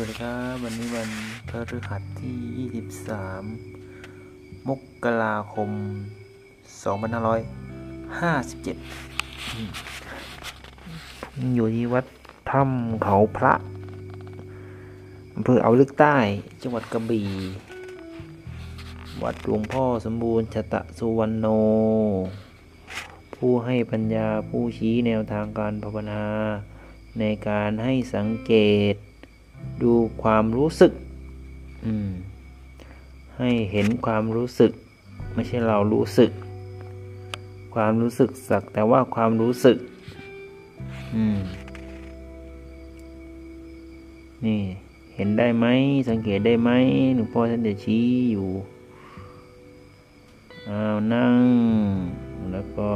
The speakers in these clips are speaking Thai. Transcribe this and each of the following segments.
วัสดีครับวันนี้วันพฤหัสที่ 23 มกราคม 2557 อยู่ที่วัดถ้ำเขาพระอำเภอเอาลึกใต้ จังหวัดกระบี่ วัดหลวงพ่อสมบูรณ์ชตะสุวรรณโน ผู้ให้ปัญญาผู้ชี้แนวทางการภาวนา ในการให้สังเกต ดูความรู้สึก อืม ให้เห็นความรู้สึก ไม่ใช่เรารู้สึก ความรู้สึกสักแต่ว่าความรู้สึก อืม นี่ เห็นได้ไหม สังเกตได้ไหมหลวงพ่อท่านจะชี้อยู่อ้าวนั่ง แล้วก็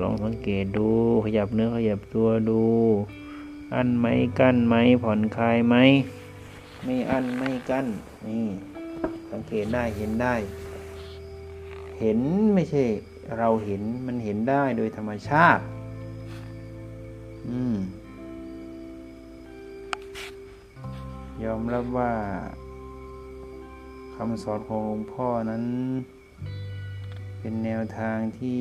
ลองสังเกตดู ขยับเนื้อขยับตัวดู อันไหมกั้นไหมผ่อนคลายไหมไม่อันไม่กั้นนี่สังเกตได้เห็นได้ เห็นไม่ใช่ เราเห็นมันเห็นได้โดยธรรมชาติ อืม ยอมรับว่าคำสอนของหลวงพ่อนั้น เป็นแนวทางที่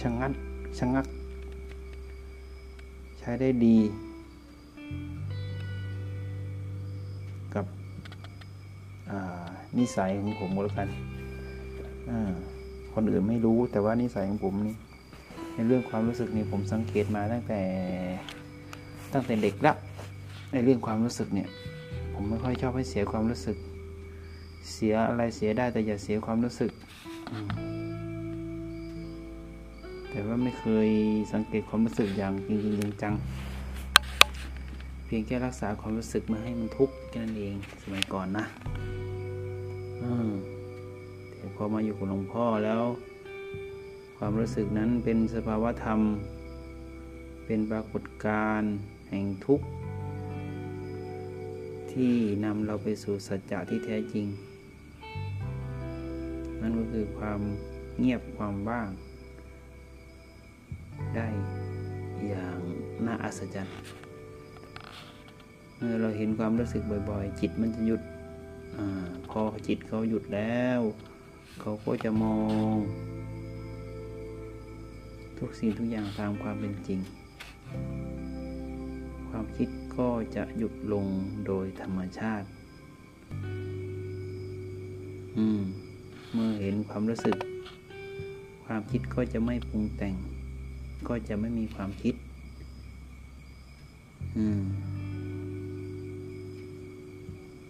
ชะงัดชะงัก ใช้ได้ดี กับนิสัยของผมก็แล้วกันคนอื่นไม่รู้แต่ว่านิสัยของผมนี่ในเรื่องความรู้สึกนี่ผมสังเกตมาตั้งแต่ตั้งแต่เด็กแล้วในเรื่องความรู้สึกเนี่ย ผมไม่ค่อยชอบให้เสียความรู้สึก เสียอะไรเสียได้แต่อย่าเสียความรู้สึก แต่ว่าไม่เคยสังเกตความรู้สึกอย่างจริงๆจังเพียงแค่รักษาความรู้สึกม่ให้มันทุกข์แค่นั้นเองสมัยก่อนนะแต่พอมาอยู่กับหลวงพ่อแล้ว ความรู้สึกนั้นเป็นสภาวะธรรม เป็นปรากฏการณ์แห่งทุกข์ที่นำเราไปสู่สัจจะที่แท้จริง นั่นก็คือความเงียบความว่าง ได้อย่างน่าอัศจรรย์ เมื่อเราเห็นความรู้สึกบ่อยๆ จิตมันจะหยุดอพอจิตเขาหยุดแล้ว เขาก็จะมอง ทุกสิ่งทุกอย่างตามความเป็นจริง ความคิดก็จะหยุดลงโดยธรรมชาติ อืม เมื่อเห็นความรู้สึก ความคิดก็จะไม่ปรุงแต่ง ก็จะไม่มีความคิด อืม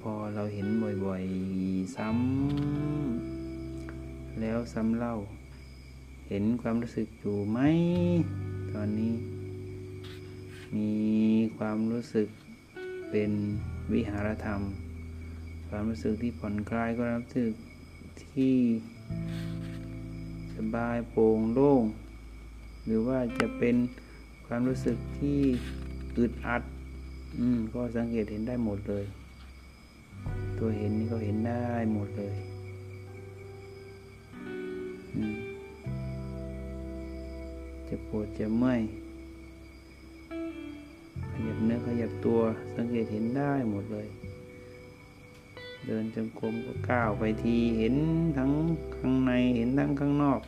พอเราเห็นบ่อยๆ ซ้ำแล้วซ้ำเล่า เห็นความรู้สึกอยู่ไหม ตอนนี้ มีความรู้สึกเป็นวิหารธรรม ความรู้สึกที่ผ่อนคลายก็รู้สึกที่สบายโปร่งโล่ง หรือว่าจะเป็นความรู้สึกที่อึดอัด อืม ก็สังเกตเห็นได้หมดเลย ตัวเห็นนี่ก็เห็นได้หมดเลย จะปวดจะเมื่อยขยับเนื้อขยับตัวสังเกตเห็นได้หมดเลย เดินจงกรมก็ก้าวไปทีเห็นทั้งข้างในเห็นทั้งข้างนอก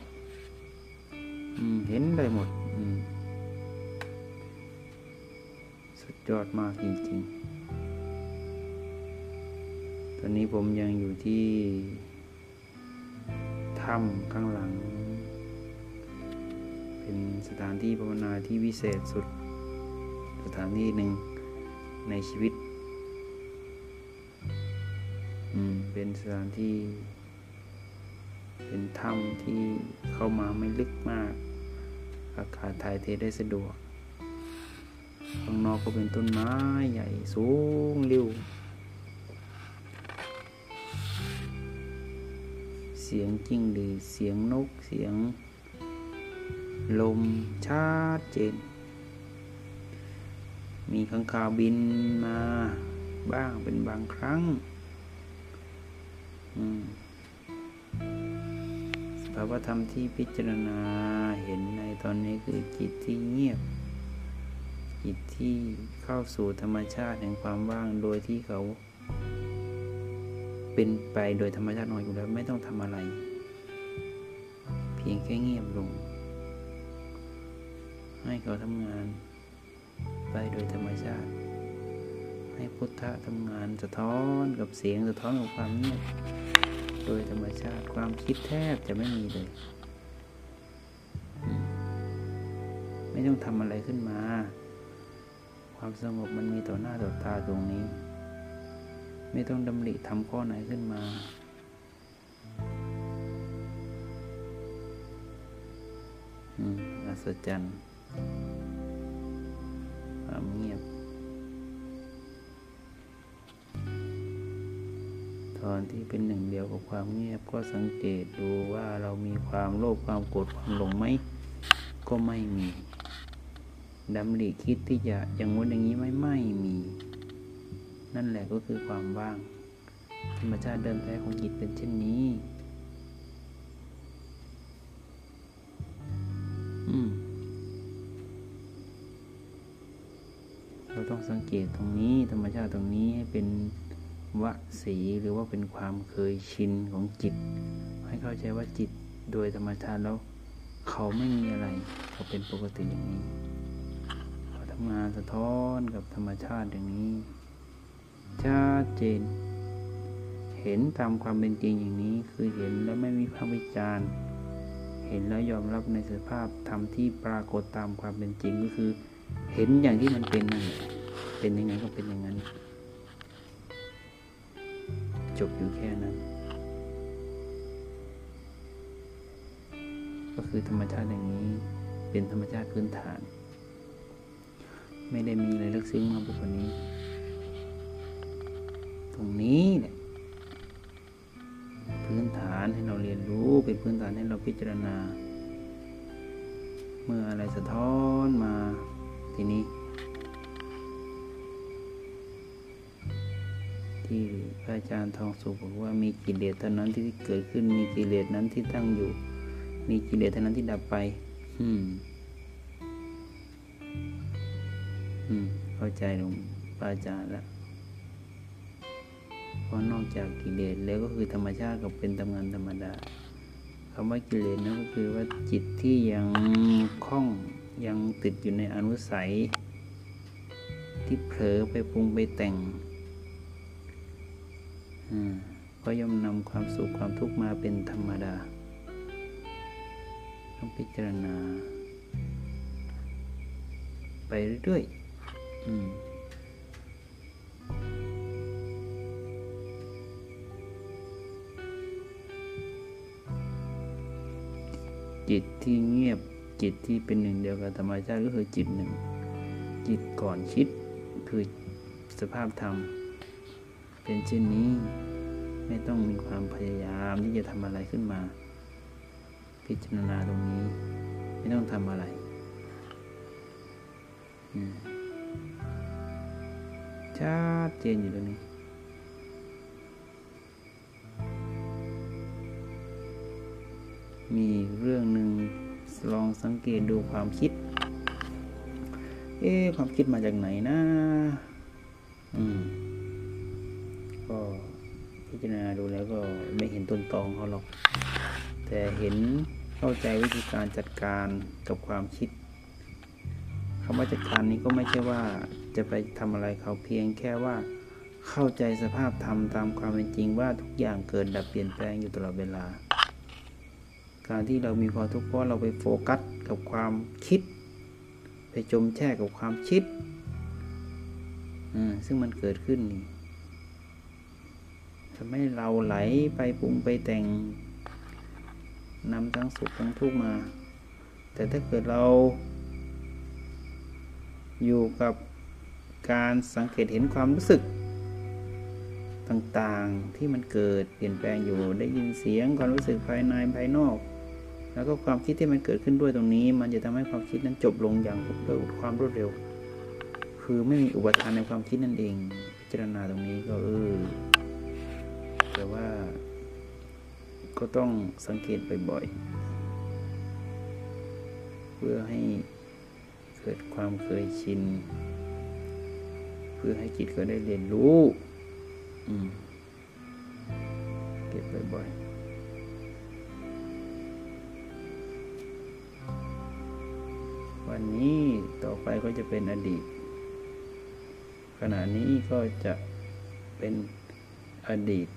เห็นได้หมดสุดยอดมากจริงๆ ตอนนี้ผมยังอยู่ที่ถ้ำข้างหลัง เป็นสถานที่ภาวนาที่วิเศษสุด สถานที่หนึ่งในชีวิตอืมเป็นสถานที่ เป็นถ้ำที่เข้ามาไม่ลึกมาก อากาศถ่ายเทได้สะดวก ข้างนอกก็เป็นต้นไม้ใหญ่สูงเร็วเสียงจิ้งหรือเสียงนกเสียง ลมชัดเจน มีข้างคาวบินมาบ้างเป็นบางครั้งสภาวธรรมที่พิจารณาเห็นในตอนนี้คือจิตที่เงียบ จิตที่เข้าสู่ธรรมชาติแห่งความว่างโดยที่เขาเป็นไปโดยธรรมชาตินอนอยู่แล้วไม่ต้องทำอะไร เพียงแค่เงียบลง ให้เขาทำงาน ไปโดยธรรมชาติ ให้พุทธะทำงานสะท้อนกับเสียงสะท้อนกับความเงียบ โดยธรรมชาติความคิดแทบจะไม่มีเลย ไม่ต้องทำอะไรขึ้นมา ความสงบมันมีต่อหน้าต่อตาตรงนี้ ไม่ต้องดำริทำข้อไหนขึ้นมาอืมอัศจรรย์ความเงียบ อนที่เป็นหนึ่งเดียวกับความเงียบก็สังเกตดูว่าเรามีความโลภความโกรธความหลงไหมก็ไม่มีดำริคิดที่จะอย่างงู้นอย่างนี้ไม่ไม่มี นั่นแหละก็คือความว่าง ธรรมชาติเดิมแท้ของจิตเป็นเช่นนี้ อืมเราต้องสังเกตตรงนี้ธรรมชาติตรงนี้ให้เป็น วสีหรือว่าเป็นความเคยชินของจิต ให้เข้าใจว่าจิตโดยธรรมชาติแล้ว เขาไม่มีอะไร เขาเป็นปกติอย่างนี้เขาทำงานสะท้อนกับธรรมชาติอย่างนี้ชัดเจน เห็นตามความเป็นจริงอย่างนี้คือเห็นแล้วไม่มีความวิจารณ์เห็นแล้วยอมรับในสภาพธรรมที่ปรากฏตามความเป็นจริงก็คือ เห็นอย่างที่มันเป็นนั่นเป็นยังไงก็เป็นอย่างนั้น จบอยู่แค่นั้น ก็คือธรรมชาติอย่างนี้เป็นธรรมชาติพื้นฐาน ไม่ได้มีอะไรลึกซึ้งมากไปกว่านี้ ตรงนี้เนี่ยพื้นฐานให้เราเรียนรู้เป็นพื้นฐานให้เราพิจารณา เมื่ออะไรสะท้อนมาทีนี้ ที่พระอาจารย์ทองสุบอกว่ามีกิเลสเท่านั้นที่เกิดขึ้นมีกิเลสนั้นที่ตั้งอยู่ มีกิเลสเท่านั้นที่ดับไป อืม อืม เข้าใจหลวงพระอาจารย์ล้วเพราะนอกจากกิเลสแล้วก็คือธรรมชาติก็เป็นทำงานธรรมดาคำว่ากิเลสนั่นก็คือว่าจิตที่ยังคล้องยังติดอยู่ในอนุสัย ที่เผลอไปปรุงไปแต่ง ก็ย่อมนำความสุขความทุกข์มาเป็นธรรมดา ต้องพิจารณา ไปเรื่อยๆอืมจิตที่เงียบจิตที่เป็นหนึ่งเดียวกับธรรมชาติก็คือจิตหนึ่ง จิตก่อนคิดคือสภาพธรรม เป็นเช่นนี้ ไม่ต้องมีความพยายามที่จะทำอะไรขึ้นมา พิจารณาตรงนี้ ไม่ต้องทำอะไรชัดเจนอยู่ตรงนี้มีเรื่องหนึ่งลองสังเกตดูความคิด เอ๊ความคิดมาจากไหนนะ อืม ก็พิจารณาดูแล้วก็ไม่เห็นต้นตองเขาหรอก แต่เห็นเข้าใจวิธีการจัดการกับความคิดคำว่าจัดการนี้ก็ไม่ใช่ว่าจะไปทำอะไรเขาเพียงแค่ว่าเข้าใจสภาพธรรมตามความเป็นจริงว่าทุกอย่างเกิดดับเปลี่ยนแปลงอยู่ตลอดเวลา การที่เรามีความทุกข์เพราะเราไปโฟกัสกับความคิด ไปจมแช่กับความคิดซึ่งมันเกิดขึ้นนี่ ทำให้เราไหลไปปรุงไปแต่งนำทั้งสุขทั้งทุกข์มา แต่ถ้าเกิดเรา อยู่กับการสังเกตเห็นความรู้สึก ต่างๆที่มันเกิดเปลี่ยนแปลงอยู่ได้ยินเสียงความรู้สึกภายในภายนอก แล้วก็ความคิดที่มันเกิดขึ้นด้วยตรงนี้ มันจะทำให้ความคิดนั้นจบลงอย่างด้วยความรวดเร็ว คือไม่มีอุปทานในความคิดนั่นเอง พิจารณาตรงนี้ก็เออ แต่ว่าก็ต้องสังเกตบ่อยๆ เพื่อให้เกิดความเคยชิน เพื่อให้จิตก็ได้เรียนรู้เก็บบ่อยๆวันนี้ต่อไปก็จะเป็นอดีต ขณะนี้ก็จะเป็นอดีต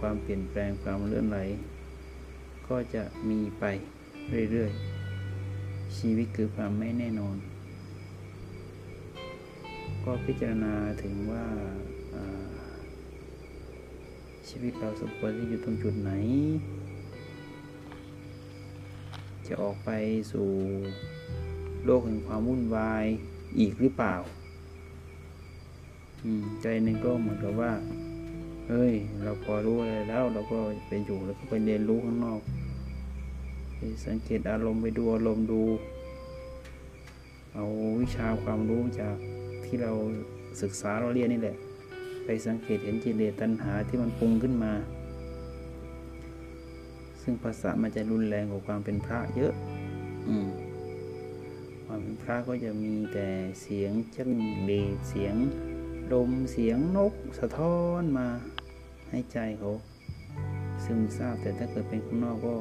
ความเปลี่ยนแปลงความเลื่อนไหล ก็จะมีไปเรื่อยๆ ชีวิตคือความไม่แน่นอน ก็พิจารณาถึงว่าชีวิตเราสมควรที่อยู่ตรงจุดไหน จะออกไปสู่โลกแห่งความวุ่นวายอีกหรือเปล่าใจหนึ่งก็เหมือนกับว่า เฮ้ย เราพอรู้อะไรแล้ว เราก็ไปอยู่แล้วก็ไปเรียนรู้ข้างนอกไปสังเกตอารมณ์ไปดูอารมณ์ดู เอาวิชาความรู้จากที่เราศึกษาเราเรียนนี่แหละ ไปสังเกตเห็นกิเลตัณหาที่มันปรุงขึ้นมา ซึ่งภาษามันจะรุนแรงกว่าความเป็นพระเยอะ อืมความเป็นพระก็จะมีแต่เสียงจังเดเสียงลมเสียงนกสะท้อนมา ให้ใจเขาซึมซาบแต่ถ้าเกิดเป็นข้างนอกก็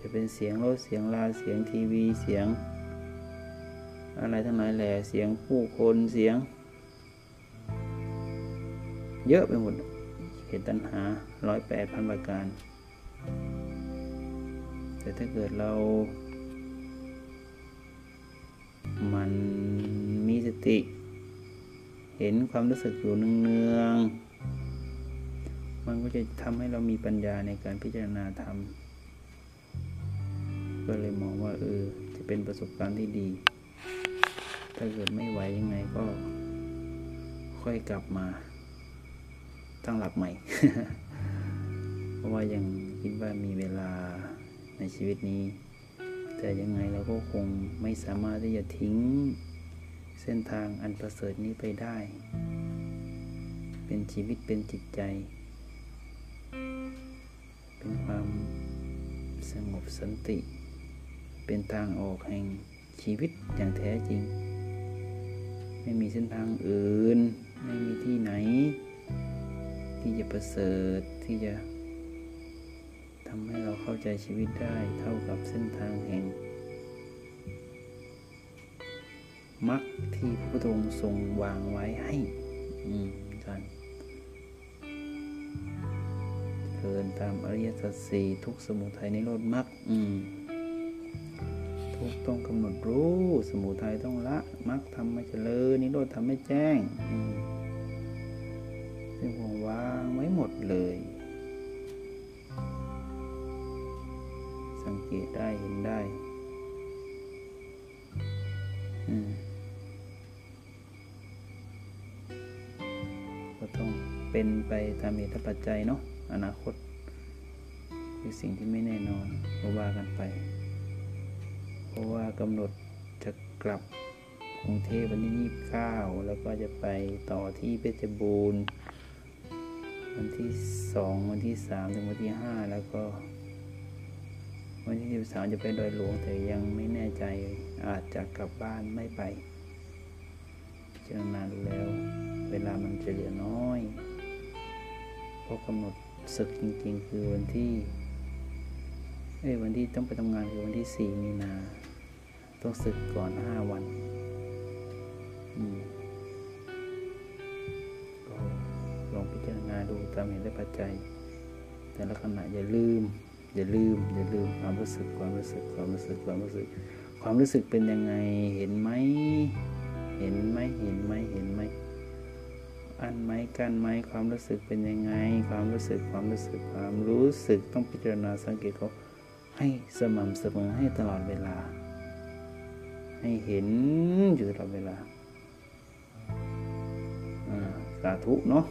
จะเป็นเสียงรถเสียงลาเสียงทีวีเสียง อะไรทั้งหลายแหล่เสียงผู้คนเสียง เยอะไปหมดเหตุตัณหาร้อยแปดพันประการ แต่ถ้าเกิดเรา มันมีสติ เห็นความรู้สึกอยู่เนืองๆ มันก็จะทำให้เรามีปัญญาในการพิจารณาธรรม ก็เลยมองว่าเออจะเป็นประสบการณ์ที่ดี ถ้าเกิดไม่ไหวยังไงก็ ค่อยกลับมา ตั้งหลักใหม่ เพราะว่ายังคิดว่ามีเวลาในชีวิตนี้ แต่ยังไงเราก็คงไม่สามารถที่จะทิ้งเส้นทางอันประเสริฐนี้ไปได้ เป็นชีวิตเป็นจิตใจ สงบสันติ เป็นทางออกแห่งชีวิตอย่างแท้จริง ไม่มีเส้นทางอื่น ไม่มีที่ไหน ที่จะประเสริฐที่จะทำให้เราเข้าใจชีวิตได้เท่ากับเส้นทางแห่งมรรคที่พระพุทธองค์ทรงวางไว้ให้ อืมการ นตามอริยสัจสี่ทุกสมุทัยในโลดมรรคทุกต้องกำหนดรู้ สมุทัยต้องละมรรคทำไม่เจริญนิโรธทำไม่แจ้งซึ่งผมวางไว้หมดเลย สังเกตได้เห็นได้ก็ต้องเป็นไปตามเหตุปัจจัยเนาะอนาคต คือสิ่งที่ไม่แน่นอนก็ว่ากันไป เพราะว่ากำหนดจะกลับกรุงเทพวันที่ยี่สิบเก้าแล้วก็จะไปต่อที่เพชรบูรณ์ วันที่สองวันที่สามถึงวันที่ห้าแล้วก็ วันที่สิบสามจะไปดอยหลวงแต่ยังไม่แน่ใจอาจจะกลับบ้านไม่ไปพิจารณาดูแล้ว เวลามันจะเหลือน้อย เพราะกำหนดศึกจริงๆ คือวันที่ เอ้วันที่ต้องไปทำงานคือวันที่สี่มีนา ต้องศึกก่อนห้าวันก็ลองพิจารณาดูตามเหตุและปัจจัย แต่ละขณะอย่าลืม อย่าลืม อย่าลืมความรู้สึกความรู้สึกความรู้สึกความรู้สึก ความรู้สึกเป็นยังไงเห็นไหมเห็นไหมเห็นไหมเห็นไหมอันไหมกันไหมความรู้สึกเป็นยังไง ความรู้สึกความรู้สึกความรู้สึกต้องพิจารณาสังเกตเขา ให้สม่ำเสมอให้ตลอดเวลา ให้เห็นอยู่ตลอดเวลาสาธุเนาะ